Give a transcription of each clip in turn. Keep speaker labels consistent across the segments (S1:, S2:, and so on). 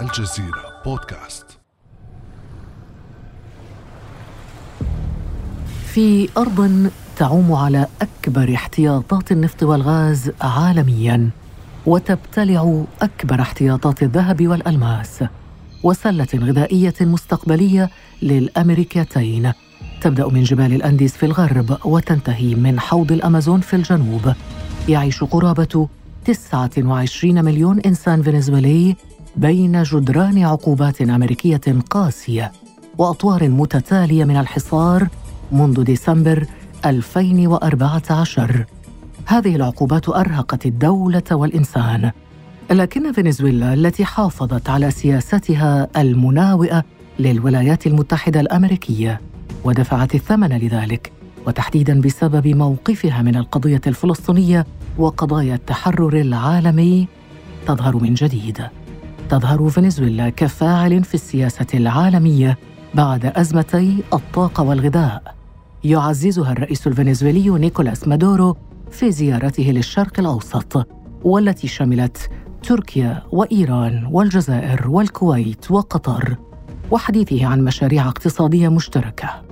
S1: الجزيرة بودكاست.
S2: في أرض تعوم على أكبر احتياطات النفط والغاز عالمياً وتبتلع أكبر احتياطات الذهب والألماس وسلة غذائية مستقبلية للأمريكتين. تبدأ من جبال الأنديز في الغرب وتنتهي من حوض الأمازون في الجنوب. يعيش قرابة 29 مليون إنسان فنزويلي بين جدران عقوبات أمريكية قاسية وأطوار متتالية من الحصار منذ ديسمبر 2014 هذه العقوبات أرهقت الدولة والإنسان. لكن فنزويلا التي حافظت على سياستها المناوئة للولايات المتحدة الأمريكية ودفعت الثمن لذلك وتحديدا بسبب موقفها من القضية الفلسطينية وقضايا التحرر العالمي تظهر من جديد. تظهر فنزويلا كفاعل في السياسة العالمية بعد أزمتي الطاقة والغذاء يعززها الرئيس الفنزويلي نيكولاس مادورو في زيارته للشرق الأوسط والتي شملت تركيا وإيران والجزائر والكويت وقطر وحديثه عن مشاريع اقتصادية مشتركة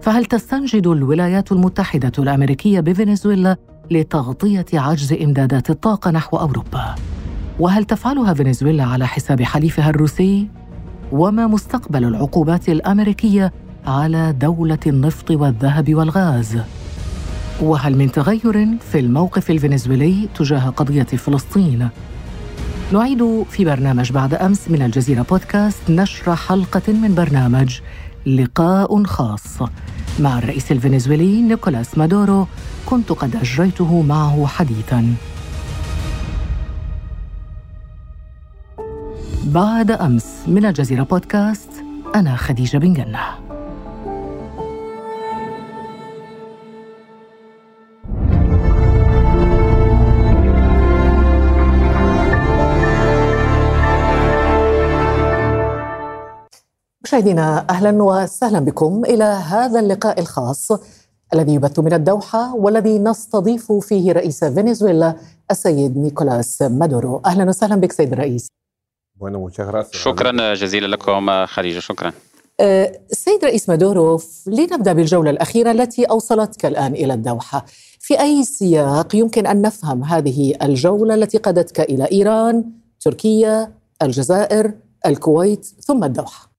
S2: فهل تستنجد الولايات المتحدة الأمريكية بفنزويلا لتغطية عجز إمدادات الطاقة نحو أوروبا؟ وهل تفعلها فنزويلا على حساب حليفها الروسي؟ وما مستقبل العقوبات الأمريكية على دولة النفط والذهب والغاز؟ وهل من تغير في الموقف الفنزويلي تجاه قضية فلسطين؟ نعيد في برنامج بعد أمس من الجزيرة بودكاست نشر حلقة من برنامج لقاء خاص مع الرئيس الفنزويلي نيكولاس مادورو كنت قد أجريته معه حديثاً بعد أمس من الجزيرة بودكاست أنا خديجة بن جنة. مشاهدينا أهلا وسهلا بكم إلى هذا اللقاء الخاص الذي يبث من الدوحة والذي نستضيف فيه رئيس فنزويلا السيد نيكولاس مادورو. أهلا وسهلا بك سيد الرئيس.
S3: شكرا جزيلا لكم خديجة شكرا.
S2: السيد رئيس مادورو لنبدأ بالجولة الأخيرة التي أوصلتك الآن إلى الدوحة. في أي سياق يمكن أن نفهم هذه الجولة التي قادتك إلى إيران تركيا الجزائر الكويت ثم الدوحة؟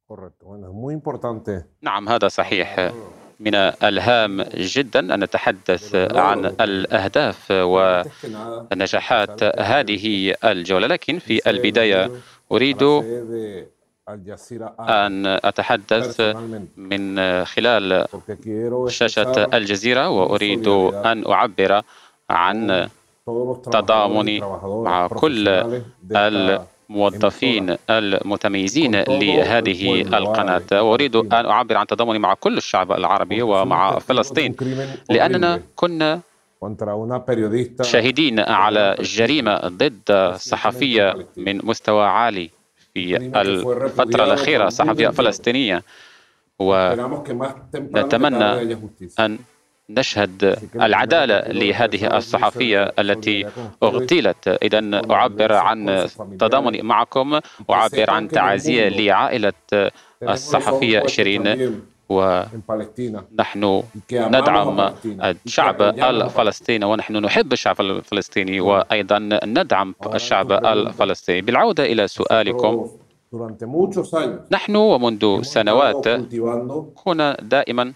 S3: نعم هذا صحيح. من الهام جدا أن نتحدث عن الأهداف ونجاحات هذه الجولة. لكن في البداية أريد أن أتحدث من خلال شاشة الجزيرة وأريد أن أعبر عن تضامني مع كل الموظفين المتميزين لهذه القناة. وأريد أن أعبر عن تضامني مع كل الشعب العربي ومع فلسطين. لأننا كنا شاهدين على جريمة ضد صحفية من مستوى عالي في الفترة الأخيرة صحفية فلسطينية. ونتمنى أن نشهد العدالة لهذه الصحفية التي أغتيلت. إذا أعبر عن تضامني معكم. أعبر عن تعازية لعائلة الصحفية شيرين ونحن ندعم الشعب الفلسطيني ونحن نحب الشعب الفلسطيني وأيضا ندعم الشعب الفلسطيني. بالعودة إلى سؤالكم. نحن ومنذ سنوات كنا دائما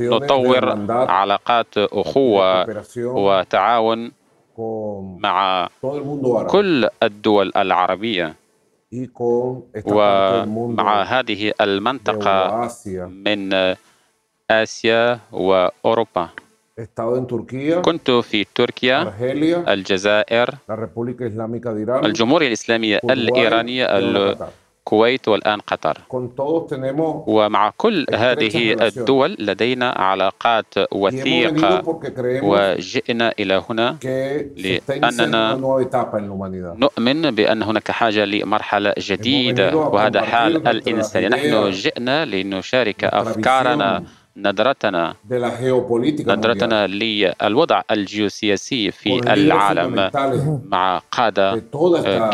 S3: نطور علاقات أخوة وتعاون مع كل الدول العربية. ومع هذه المنطقة من آسيا وأوروبا كنت في تركيا الجزائر الجمهورية الإسلامية الإيرانية الكويت والآن قطر. ومع كل هذه الدول لدينا علاقات وثيقة وجئنا إلى هنا لأننا نؤمن بأن هناك حاجة لمرحلة جديدة وهذا حال الإنسان. نحن جئنا لنشارك أفكارنا نظرتنا نظرتنا للوضع الجيوسياسي في العالم مع قادة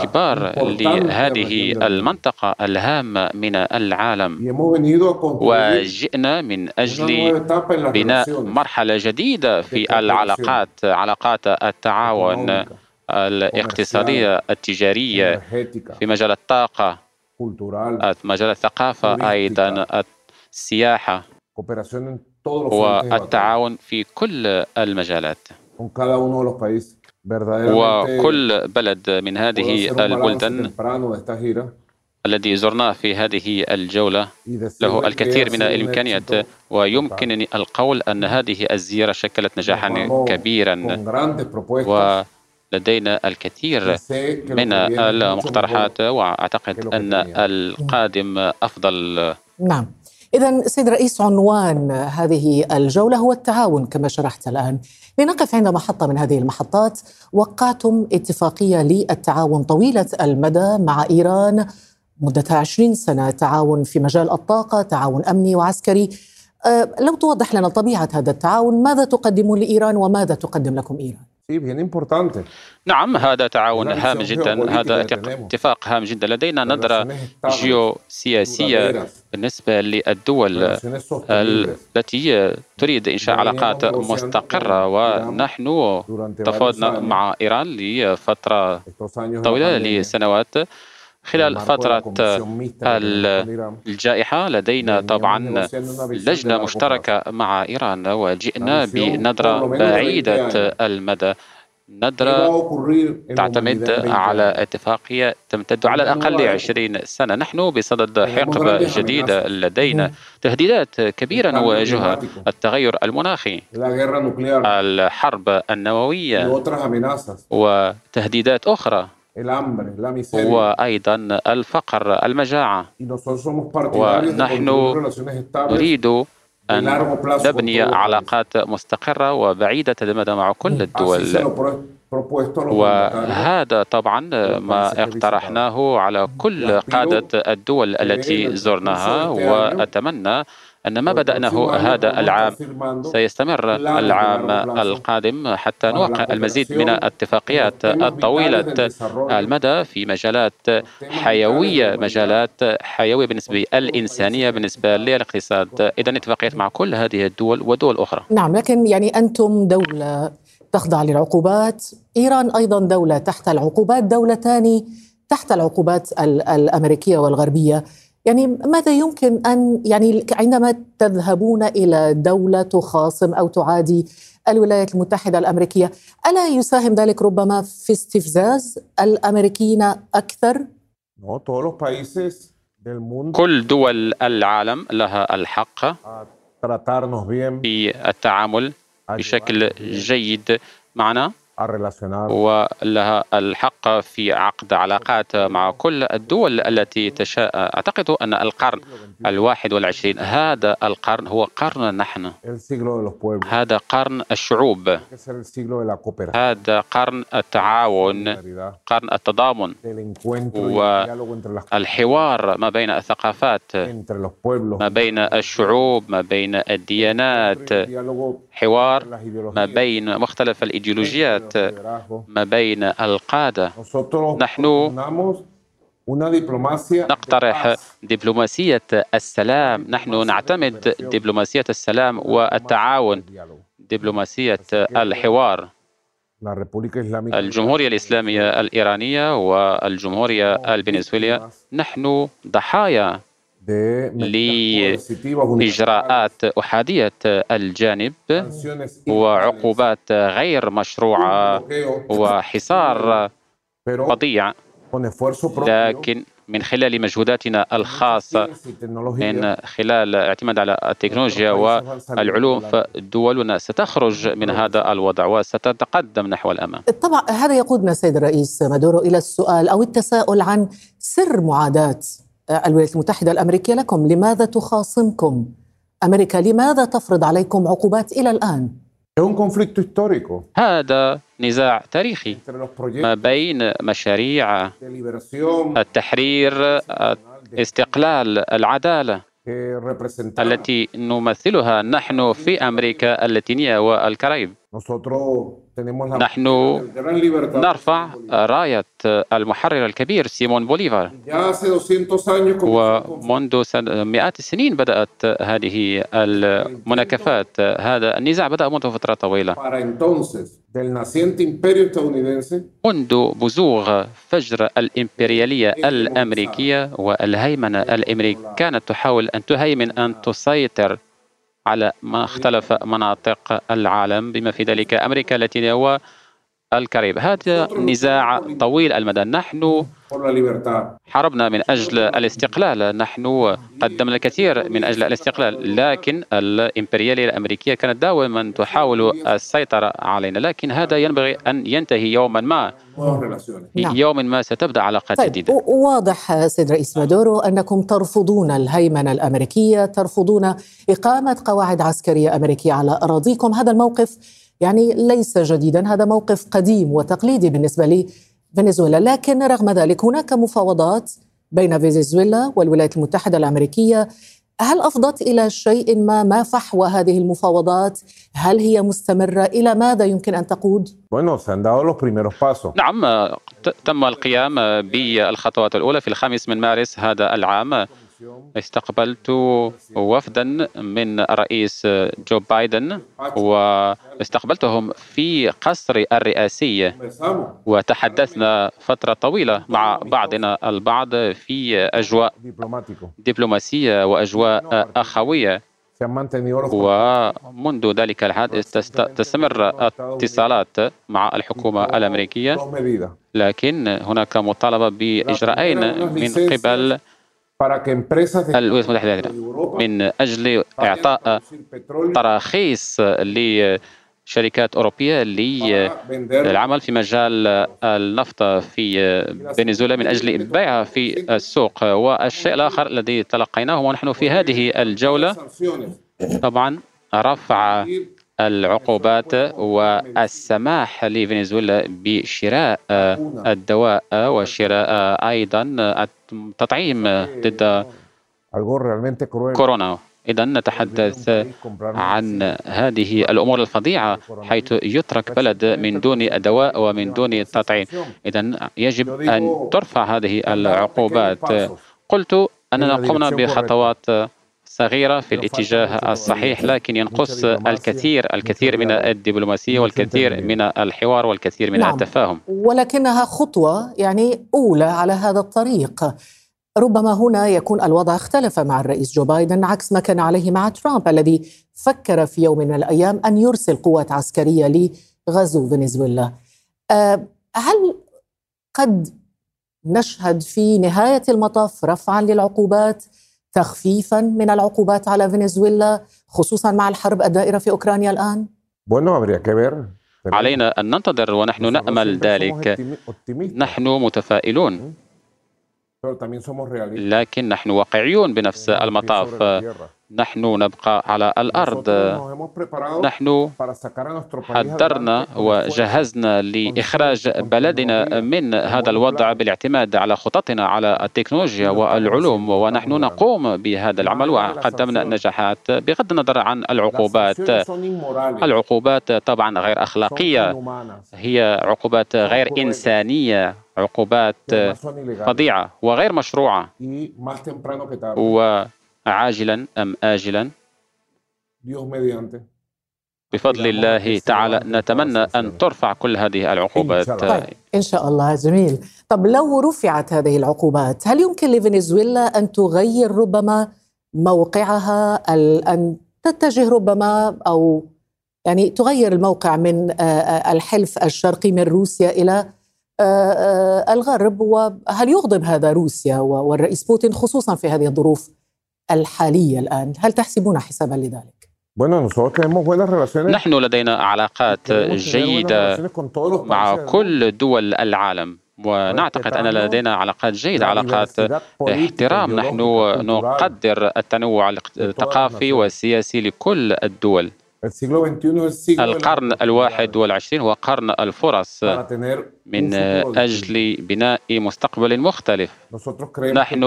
S3: كبار لهذه المنطقة الهامة من العالم. وجئنا من أجل بناء مرحلة جديدة في العلاقات علاقات التعاون الاقتصادية التجارية في مجال الطاقة مجال الثقافة أيضا السياحة. والتعاون في كل المجالات. وكل بلد من هذه البلدان الذي زرناه في هذه الجولة. له الكثير من الإمكانيات. ويمكنني القول أن هذه الزيارة شكلت نجاحا كبيرا. ولدينا الكثير من المقترحات. وأعتقد أن القادم أفضل.
S2: نعم. إذا سيد رئيس عنوان هذه الجولة هو التعاون كما شرحت الآن. لنقف عند محطة من هذه المحطات. وقعتم اتفاقية للتعاون طويلة المدى مع إيران. مدتها 20 سنة تعاون في مجال الطاقة تعاون أمني وعسكري. أه، لو توضح لنا طبيعة هذا التعاون ماذا تقدم لإيران وماذا تقدم لكم إيران؟
S3: نعم هذا تعاون هام جدا. هذا اتفاق هام جدا. لدينا نظرة جيوسياسية بالنسبة للدول التي تريد إنشاء علاقات مستقرة ونحن تفاوضنا مع إيران لفترة طويلة لسنوات. خلال فترة الجائحة لدينا طبعا لجنة مشتركة مع إيران وجئنا بنظرة بعيدة المدى. نظرة تعتمد على اتفاقية تمتد على الأقل 20 سنة. نحن بصدد حقبة جديدة لدينا تهديدات كبيرة نواجهها. التغير المناخي. الحرب النووية. وتهديدات أخرى. وأيضا الفقر المجاعة ونحن نريد أن نبني علاقات مستقرة وبعيدة المدى مع كل الدول وهذا طبعا ما اقترحناه على كل قادة الدول التي زرناها وأتمنى أن ما بدأناه هذا العام سيستمر العام القادم حتى نوقع المزيد من الاتفاقيات الطويلة المدى في مجالات حيوية مجالات حيوية بالنسبة للإنسانية بالنسبة للاقتصاد. إذا اتفاقيات مع كل هذه الدول ودول أخرى.
S2: نعم لكن يعني أنتم دولة تخضع للعقوبات إيران أيضا دولة تحت العقوبات دولتان تحت العقوبات الأمريكية والغربية. يعني ماذا يمكن ان يعني عندما تذهبون إلى دولة تخاصم أو تعادي الولايات المتحدة الأمريكية، ألا يساهم ذلك ربما في استفزاز الأمريكيين أكثر؟
S3: كل دول العالم لها الحق في التعامل بشكل جيد معنا ولها الحق في عقد علاقات مع كل الدول التي تشاء أعتقد أن القرن الواحد والعشرين هذا القرن هو قرن نحن. هذا قرن الشعوب. هذا قرن التعاون قرن التضامن والحوار ما بين الثقافات ما بين الشعوب ما بين الديانات. حوار ما بين مختلف الإيديولوجيات. ما بين القادة. نحن نقترح دبلوماسية السلام. نحن نعتمد دبلوماسية السلام والتعاون. دبلوماسية الحوار. الجمهورية الإسلامية الإيرانية والجمهورية الفنزويلية. نحن ضحايا. لإجراءات أحادية الجانب وعقوبات غير مشروعة وحصار فظيع لكن من خلال مجهوداتنا الخاصة من خلال الاعتماد على التكنولوجيا والعلوم فدولنا ستخرج من هذا الوضع وستتقدم نحو الأمام.
S2: طبعا هذا يقودنا سيد الرئيس مادورو إلى السؤال أو التساؤل عن سر معاداة الولايات المتحدة الأمريكية لكم. لماذا تخاصمكم؟ أمريكا لماذا تفرض عليكم عقوبات إلى الآن؟
S3: هذا نزاع تاريخي. ما بين مشاريع التحرير استقلال العدالة التي نمثلها نحن في أمريكا اللاتينية والكاريب نحن نرفع راية المحرر الكبير سيمون بوليفار ومنذ مئات السنين بدأت هذه المناكفات هذا النزاع بدأ منذ فترة طويلة. منذ بزوغ فجر الإمبريالية الأمريكية والهيمنة الأمريكية كانت تحاول أن تهيمن أن تسيطر على ما اختلف مناطق العالم بما في ذلك أمريكا اللاتينية. والكاريب هذا نزاع طويل المدى. نحن حاربنا من أجل الاستقلال. نحن قدمنا الكثير من أجل الاستقلال لكن الإمبريالية الأمريكية كانت دائما تحاول السيطرة علينا. لكن هذا ينبغي أن ينتهي يوما ما. نعم. يوم ما ستبدأ علاقات طيب. جديدة.
S2: واضح سيد رئيس مادورو أنكم ترفضون الهيمنة الأمريكية ترفضون إقامة قواعد عسكرية أمريكية على أراضيكم. هذا الموقف يعني ليس جديدا هذا موقف قديم وتقليدي بالنسبة لي فنزويلا لكن رغم ذلك هناك مفاوضات بين فنزويلا والولايات المتحدة الأمريكية هل أفضت إلى شيء ما ما فحوى هذه المفاوضات؟ هل هي مستمرة؟ إلى ماذا يمكن أن تقود؟
S3: نعم تم القيام بالخطوات الأولى في الخامس من مارس هذا العام استقبلت وفدا من الرئيس جو بايدن. واستقبلتهم في قصر الرئاسي. وتحدثنا فترة طويلة مع بعضنا البعض في أجواء دبلوماسية وأجواء أخوية. ومنذ ذلك الحادث تستمر الاتصالات مع الحكومة الأمريكية. لكن هناك مطالبة بإجراءين من قبل الولايات المتحدة من أجل إعطاء تراخيص لشركات أوروبية للعمل في مجال النفط في فنزويلا من أجل بيعها في السوق. والشيء الآخر الذي تلقيناه ونحن في هذه الجولة. طبعا رفع العقوبات والسماح لفنزويلا بشراء الدواء وشراء أيضا التطعيم ضد كورونا. إذا نتحدث عن هذه الأمور الفظيعة حيث يترك بلد من دون دواء ومن دون تطعيم. إذا يجب أن ترفع هذه العقوبات. قلت أننا قمنا بخطوات صغيرة في الاتجاه الصحيح لكن ينقص الكثير الكثير من الدبلوماسية والكثير من الحوار والكثير من نعم. التفاهم.
S2: ولكنها خطوة يعني أولى على هذا الطريق. ربما هنا يكون الوضع اختلف مع الرئيس جو بايدن عكس ما كان عليه مع ترامب الذي فكر في يوم من الأيام أن يرسل قوات عسكرية لغزو فنزويلا. أه، هل قد نشهد في نهاية المطاف رفعا للعقوبات؟ تخفيفا من العقوبات على فنزويلا خصوصا مع الحرب الدائرة في أوكرانيا الآن؟
S3: علينا أن ننتظر ونحن نأمل ذلك. نحن متفائلون. لكن نحن واقعيون بنفس المطاف. نحن نبقى على الأرض. نحن حضرنا وجهزنا لإخراج بلدنا من هذا الوضع بالاعتماد على خططنا على التكنولوجيا والعلوم ونحن نقوم بهذا العمل. وقدمنا نجاحات بغض النظر عن العقوبات. العقوبات طبعا غير أخلاقية. هي عقوبات غير إنسانية عقوبات فظيعة وغير مشروعة. و عاجلا أم آجلا؟ بفضل الله تعالى نتمنى أن ترفع كل هذه العقوبات.
S2: طيب إن شاء الله جميل. طب لو رفعت هذه العقوبات هل يمكن لفنزويلا أن تغير ربما موقعها؟ أن تتجه ربما أو يعني تغير الموقع من الحلف الشرقي من روسيا إلى الغرب؟ وهل يغضب هذا روسيا والرئيس بوتين خصوصا في هذه الظروف؟ الحالية الآن. هل تحسبون حسابا لذلك؟
S3: نحن لدينا علاقات جيدة مع كل دول العالم. ونعتقد أن لدينا علاقات جيدة علاقات احترام. نحن نقدر التنوع الثقافي والسياسي لكل الدول. القرن الواحد والعشرين هو قرن الفرص من أجل بناء مستقبل مختلف. نحن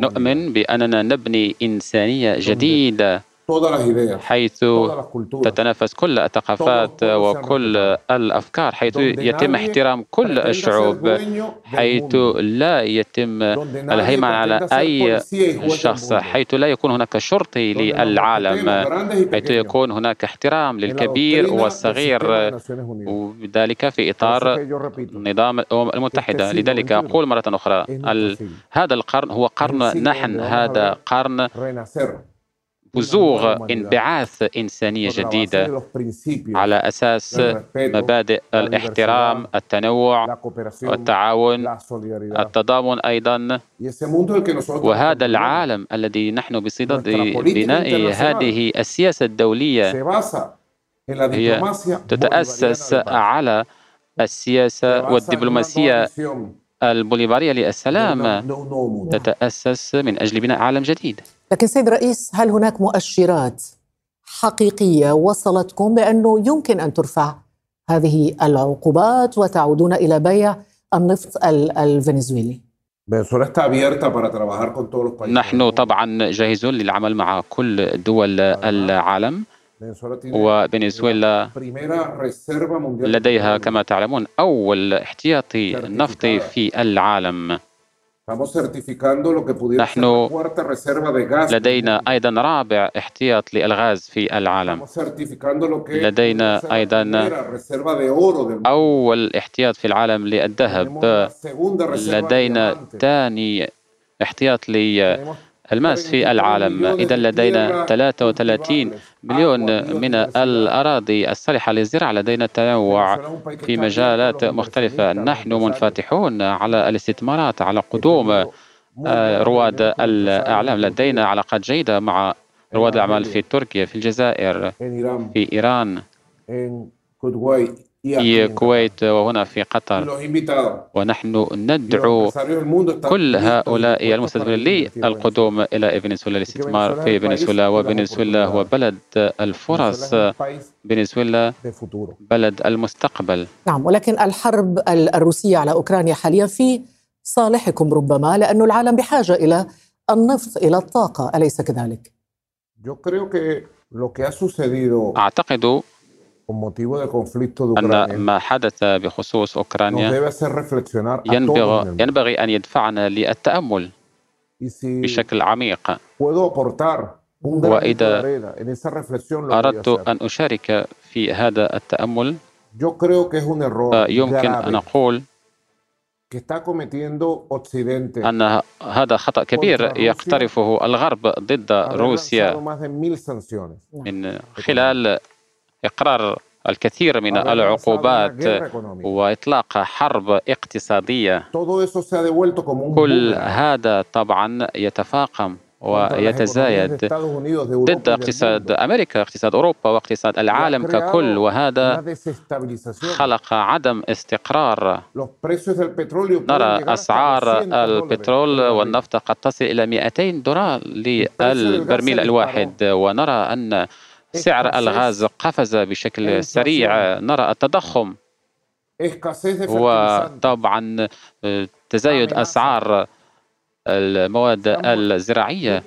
S3: نؤمن بأننا نبني إنسانية جديدة. حيث تتنافس كل الثقافات وكل الأفكار حيث يتم احترام كل الشعوب حيث لا يتم الهيمنه على أي شخص حيث لا يكون هناك شرطي للعالم حيث يكون هناك احترام للكبير والصغير وذلك في إطار نظام الأمم المتحدة. لذلك أقول مرة أخرى هذا القرن هو قرن نحن هذا قرن بزوغ انبعاث إنسانية جديدة على أساس مبادئ الاحترام التنوع والتعاون التضامن أيضا. وهذا العالم الذي نحن بصدد بناء هذه السياسة الدولية هي تتأسس على السياسة والدبلوماسية البوليفارية للسلام. تتأسس من أجل بناء عالم جديد.
S2: لكن سيد الرئيس هل هناك مؤشرات حقيقية وصلتكم بانه يمكن أن ترفع هذه العقوبات وتعودون إلى بيع النفط الفنزويلي؟
S3: نحن طبعا جاهزون للعمل مع كل دول العالم. وفنزويلا لديها كما تعلمون أول احتياطي نفطي في العالم. نحن لدينا أيضا رابع احتياط للغاز في العالم. لدينا أيضا أول احتياط في العالم للذهب. لدينا ثاني احتياط الماس في العالم. إذا لدينا 33 مليون من الأراضي الصالحة للزراعة لدينا تنوع في مجالات مختلفة. نحن منفتحون على الاستثمارات على قدوم آه، رواد الأعلام. لدينا علاقات جيدة مع رواد الأعمال في تركيا في الجزائر في إيران. الكويت وهنا في قطر. ونحن ندعو كل هؤلاء المستثمرين للقدوم إلى فنزويلا للاستثمار في فنزويلا وفنزويلا هو بلد الفرص. فنزويلا بلد المستقبل.
S2: نعم ولكن الحرب الروسية على أوكرانيا حاليا في صالحكم ربما لأن العالم بحاجة إلى النفط إلى الطاقة أليس كذلك؟
S3: أعتقد أن ما حدث بخصوص أوكرانيا ينبغي, ينبغي أن يدفعنا للتأمل بشكل عميق. وإذا أردت أن أشارك في هذا التأمل فيمكن أن أقول أن هذا خطأ كبير يقترفه الغرب ضد روسيا من خلال إقرار الكثير من العقوبات وإطلاق حرب اقتصادية. كل هذا طبعا يتفاقم ويتزايد ضد اقتصاد أمريكا، اقتصاد أوروبا واقتصاد العالم ككل وهذا خلق عدم استقرار. نرى أسعار البترول والنفط قد تصل إلى 200 دولار للبرميل الواحد. ونرى أن سعر الغاز قفز بشكل سريع. نرى التضخم. وطبعا آه، تزايد أسعار المواد الزراعية.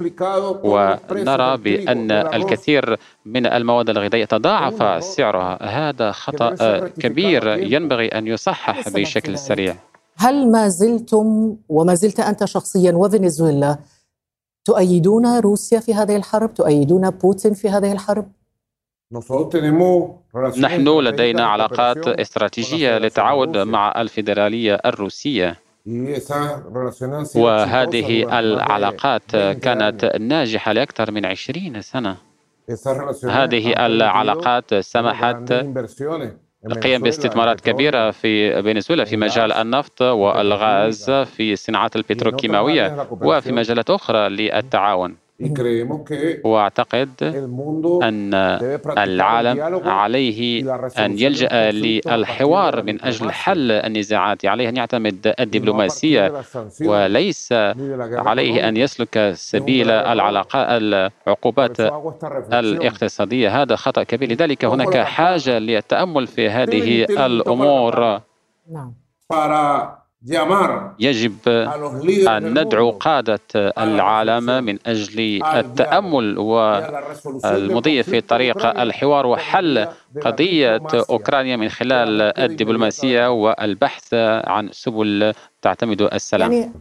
S3: ونرى بأن الكثير من المواد الغذائية تضاعف سعرها. هذا خطأ كبير ينبغي أن يصحح بشكل سريع.
S2: هل ما زلتم وما زلت أنت شخصيا وفنزويلا تؤيدون روسيا في هذه الحرب؟ تؤيدون بوتين في هذه الحرب؟
S3: نحن لدينا علاقات استراتيجية للتعاون مع الفيدرالية الروسية. وهذه العلاقات كانت ناجحة لأكثر من عشرين سنة. هذه العلاقات سمحت القيام باستثمارات كبيرة في فنزويلا في مجال النفط والغاز في الصناعات البتروكيماوية وفي مجالات أخرى للتعاون. وأعتقد أن العالم عليه أن يلجأ للحوار من أجل حل النزاعات. عليه أن يعتمد الدبلوماسية وليس عليه أن يسلك سبيل العلاقات العقوبات الاقتصادية. هذا خطأ كبير. لذلك هناك حاجة للتأمل في هذه الأمور. نعم. يجب أن ندعو قادة العالم من أجل التأمل والمضي في طريق الحوار وحل قضية أوكرانيا من خلال الدبلوماسية والبحث عن سبل تعتمد السلام. يعني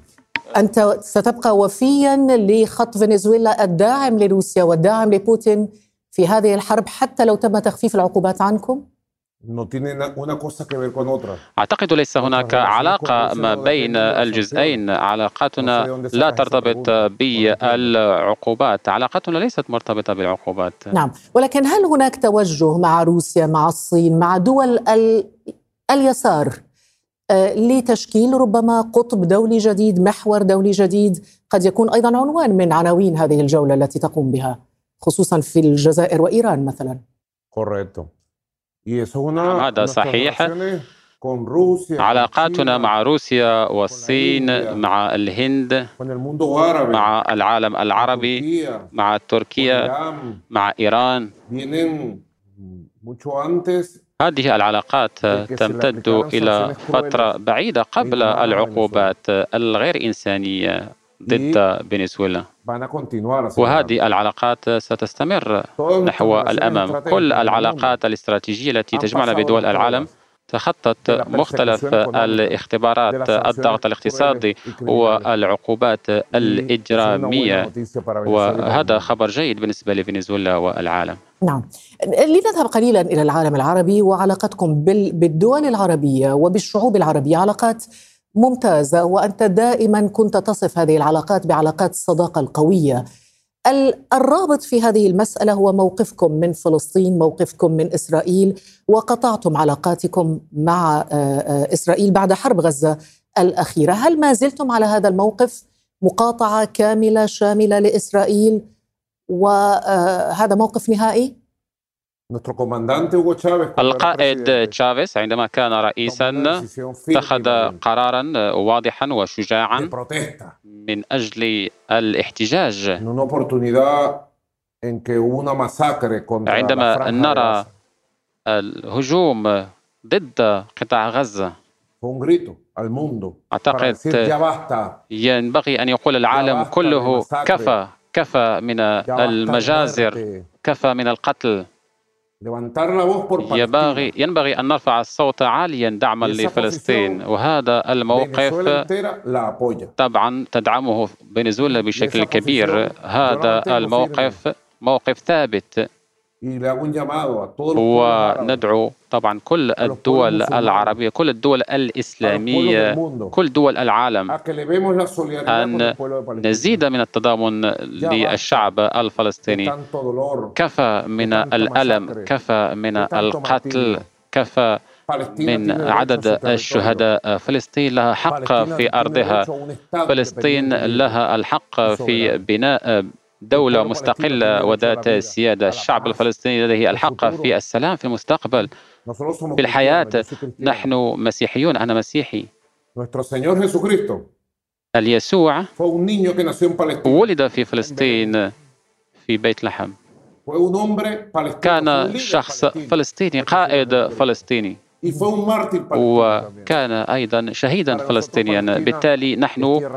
S2: أنت ستبقى وفيا لخط فنزويلا الداعم لروسيا والداعم لبوتين في هذه الحرب حتى لو تم تخفيف العقوبات عنكم؟ أعتقد ليس هناك علاقة ما بين الجزئين. علاقاتنا لا ترتبط بالعقوبات علاقتنا ليست مرتبطة بالعقوبات. نعم. ولكن هل هناك توجه مع روسيا مع الصين مع دول اليسار آه، لتشكيل ربما قطب دولي جديد محور دولي جديد؟ قد يكون أيضا عنوان من عناوين هذه الجولة التي تقوم بها خصوصا في الجزائر وإيران مثلا.
S3: Correcto. نعم، هذا صحيح. علاقاتنا مع روسيا والصين مع الهند مع العالم العربي مع تركيا مع إيران. هذه العلاقات تمتد إلى فترة بعيدة قبل العقوبات الغير إنسانية. ضد فنزويلا وهذه العلاقات ستستمر نحو الأمام كل العلاقات الاستراتيجية التي تجمعنا بدول العالم تخطت مختلف الاختبارات الضغط الاقتصادي والعقوبات الإجرامية وهذا خبر جيد بالنسبة لفنزويلا والعالم
S2: نعم لنذهب قليلا إلى العالم العربي وعلاقتكم بالدول العربية وبالشعوب العربية علاقات ممتازة وأنت دائما كنت تصف هذه العلاقات بعلاقات الصداقة القوية. الرابط في هذه المسألة هو موقفكم من فلسطين موقفكم من إسرائيل وقطعتم علاقاتكم مع آه، آه، إسرائيل بعد حرب غزة الأخيرة. هل ما زلتم على هذا الموقف مقاطعة كاملة شاملة لإسرائيل؟ وهذا آه، موقف نهائي؟
S3: القائد تشافيس عندما كان رئيسا اتخذ قرارا واضحا وشجاعا من أجل الاحتجاج. عندما نرى الهجوم ضد قطاع غزة. أعتقد ينبغي أن يقول العالم كله كفى كفى من المجازر كفى من القتل. ينبغي ينبغي أن نرفع الصوت عاليا دعما لفلسطين. وهذا الموقف طبعا تدعمه فنزويلا بشكل كبير. هذا الموقف موقف ثابت. وندعو طبعا كل الدول العربية كل الدول الإسلامية كل دول العالم. أن نزيد من التضامن للشعب الفلسطيني. كفى من الألم كفى من القتل كفى من عدد الشهداء فلسطين لها حق في أرضها. فلسطين لها الحق في بناء دولة مستقلة وذات سيادة. الشعب الفلسطيني لديه ألحق في السلام في المستقبل. في الحياة نحن مسيحيون أنا مسيحي. اليسوع ولد في فلسطين في بيت لحم. كان شخص فلسطيني قائد فلسطيني. وكان أيضا شهيدا فلسطينيا. بالتالي نحن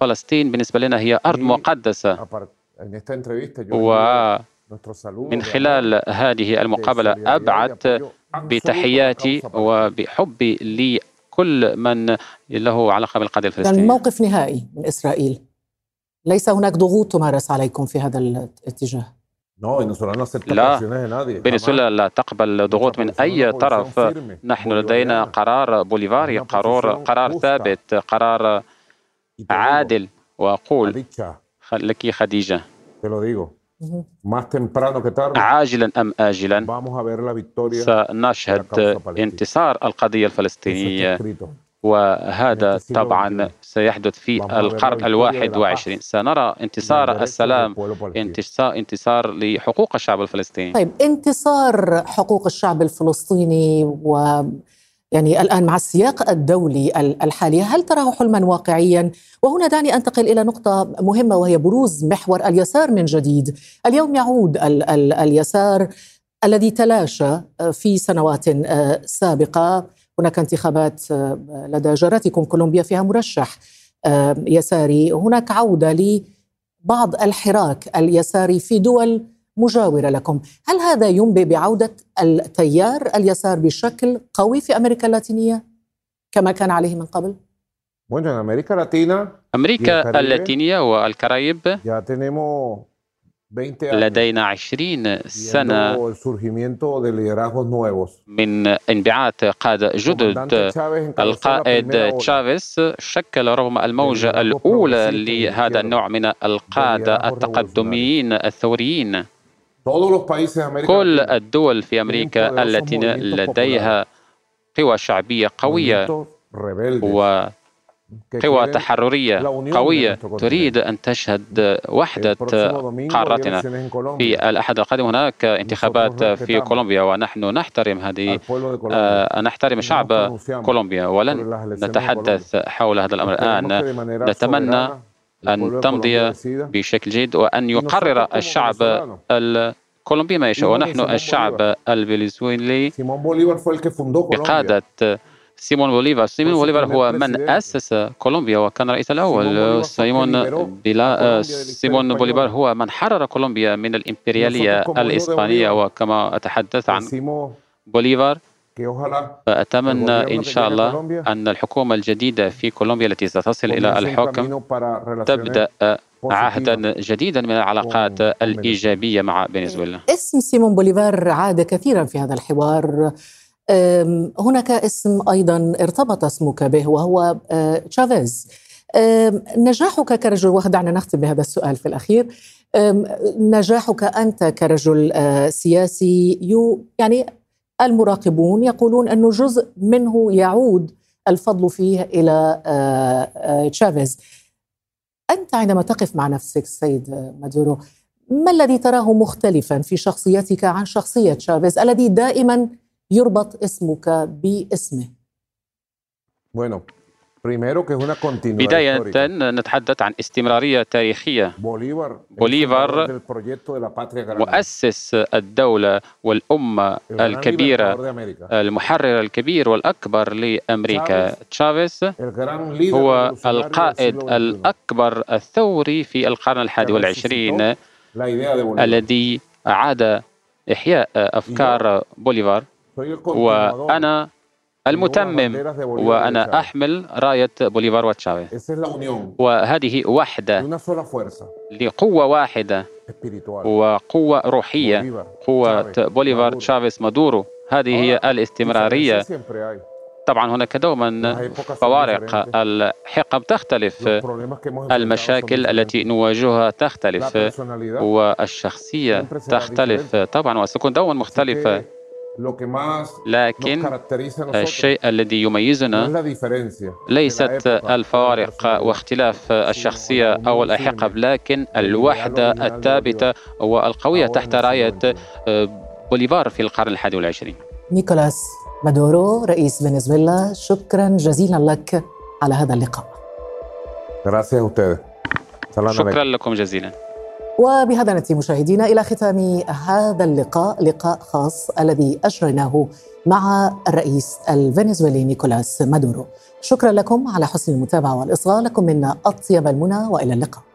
S3: فلسطين بالنسبة لنا هي أرض مقدسة. ومن خلال هذه المقابلة أبعد بتحياتي وبحبي لكل من له علاقة بالقضية الفلسطينية.
S2: موقف نهائي من إسرائيل. ليس هناك ضغوط تمارس عليكم في هذا الاتجاه؟
S3: لا. فنزويلا لا تقبل ضغوط من أي طرف. نحن لدينا قرار بوليفاري قرار قرار ثابت قرار عادل. وأقول لك خديجة. عاجلا أم آجلا سنشهد انتصار القضية الفلسطينية. وهذا طبعا سيحدث في القرن الواحد وعشرين. سنرى انتصار السلام انتصار لحقوق الشعب الفلسطيني.
S2: طيب انتصار حقوق الشعب الفلسطيني و يعني الآن مع السياق الدولي الحالي هل تراه حلما واقعيا؟ وهنا دعني أنتقل إلى نقطة مهمة وهي بروز محور اليسار من جديد. اليوم يعود ال ال اليسار الذي تلاشى في سنوات آه، سابقة. هناك انتخابات آه، لدى جارتكم كولومبيا فيها مرشح آه، يساري. هناك عودة لبعض الحراك اليساري في دول مجاورة لكم. هل هذا ينبئ بعودة التيار اليسار بشكل قوي في أمريكا اللاتينية كما كان عليه من قبل؟
S3: أمريكا اللاتينية والكاريب لدينا عشرين سنة من انبعاث قادة جدد. القائد تشافيس شكل رغم الموجة الأولى لهذا النوع من القادة التقدميين الثوريين. كل الدول في أمريكا التي لديها قوى شعبية قوية وقوى تحررية قوية تريد أن تشهد وحدة قارتنا في الأحد القادم. هناك انتخابات في كولومبيا ونحن نحترم هذه آه، نحترم شعب كولومبيا ولن نتحدث حول هذا الأمر. الآن نتمنى أن تمضي بشكل جيد وأن يقرر الشعب الكولومبي. ما يشاء. ونحن الشعب الفنزويلي بقادة سيمون بوليفار سيمون بوليفار هو من أسس كولومبيا وكان الرئيس الأول. سيمون بلا سيمون بوليفار هو من حرر كولومبيا من الإمبريالية الإسبانية. وكما أتحدث عن بوليفار فأتمنى إن شاء الله أن الحكومة الجديدة في كولومبيا التي ستصل إلى الحكم تبدأ عهدا جديدا من العلاقات الإيجابية مع فنزويلا.
S2: اسم سيمون بوليفار عاد كثيرا في هذا الحوار. هناك اسم أيضا ارتبط اسمك به وهو أه، تشافيز. نجاحك كرجل ودعنا نختم بهذا السؤال في الأخير. نجاحك أنت كرجل أه، سياسي يعني المراقبون يقولون أنه جزء منه يعود الفضل فيه إلى آه، آه، تشافيز. أنت عندما تقف مع نفسك سيد مادورو ما الذي تراه مختلفا في شخصيتك عن شخصية تشافيز؟ الذي دائما يربط اسمك باسمه؟
S3: Bueno, بداية نتحدث عن استمرارية تاريخية بوليفار مؤسس الدولة والأمة الكبيرة المحرر الكبير والأكبر لأمريكا تشافيس هو القائد الأكبر الثوري في القرن الحادي والعشرين الذي أعاد إحياء أفكار بوليفار وأنا المتمم وأنا أحمل راية بوليفار وتشافيز وهذه وحدة لقوة واحدة وقوة روحية قوة بوليفار تشافيز مادورو. هذه هي الاستمرارية. طبعا هناك دوما فوارق. الحقب تختلف. المشاكل التي نواجهها تختلف. والشخصية تختلف. طبعا وستكون دوما مختلفة لكن الشيء الذي يميزنا ليست الفوارق واختلاف الشخصية أو الحقب لكن الوحدة الثابتة والقوية تحت راية آه، بوليفار في القرن الحادي والعشرين.
S2: نيكولاس مادورو رئيس فنزويلا شكرا جزيلا لك على هذا اللقاء.
S3: شكرا لكم جزيلا.
S2: وبهذا نأتي مشاهدينا إلى ختام هذا اللقاء لقاء خاص الذي أجريناه مع الرئيس الفنزويلي نيكولاس مادورو. شكرا لكم على حسن المتابعة والإصغاء لكم منا أطيب المنى وإلى اللقاء.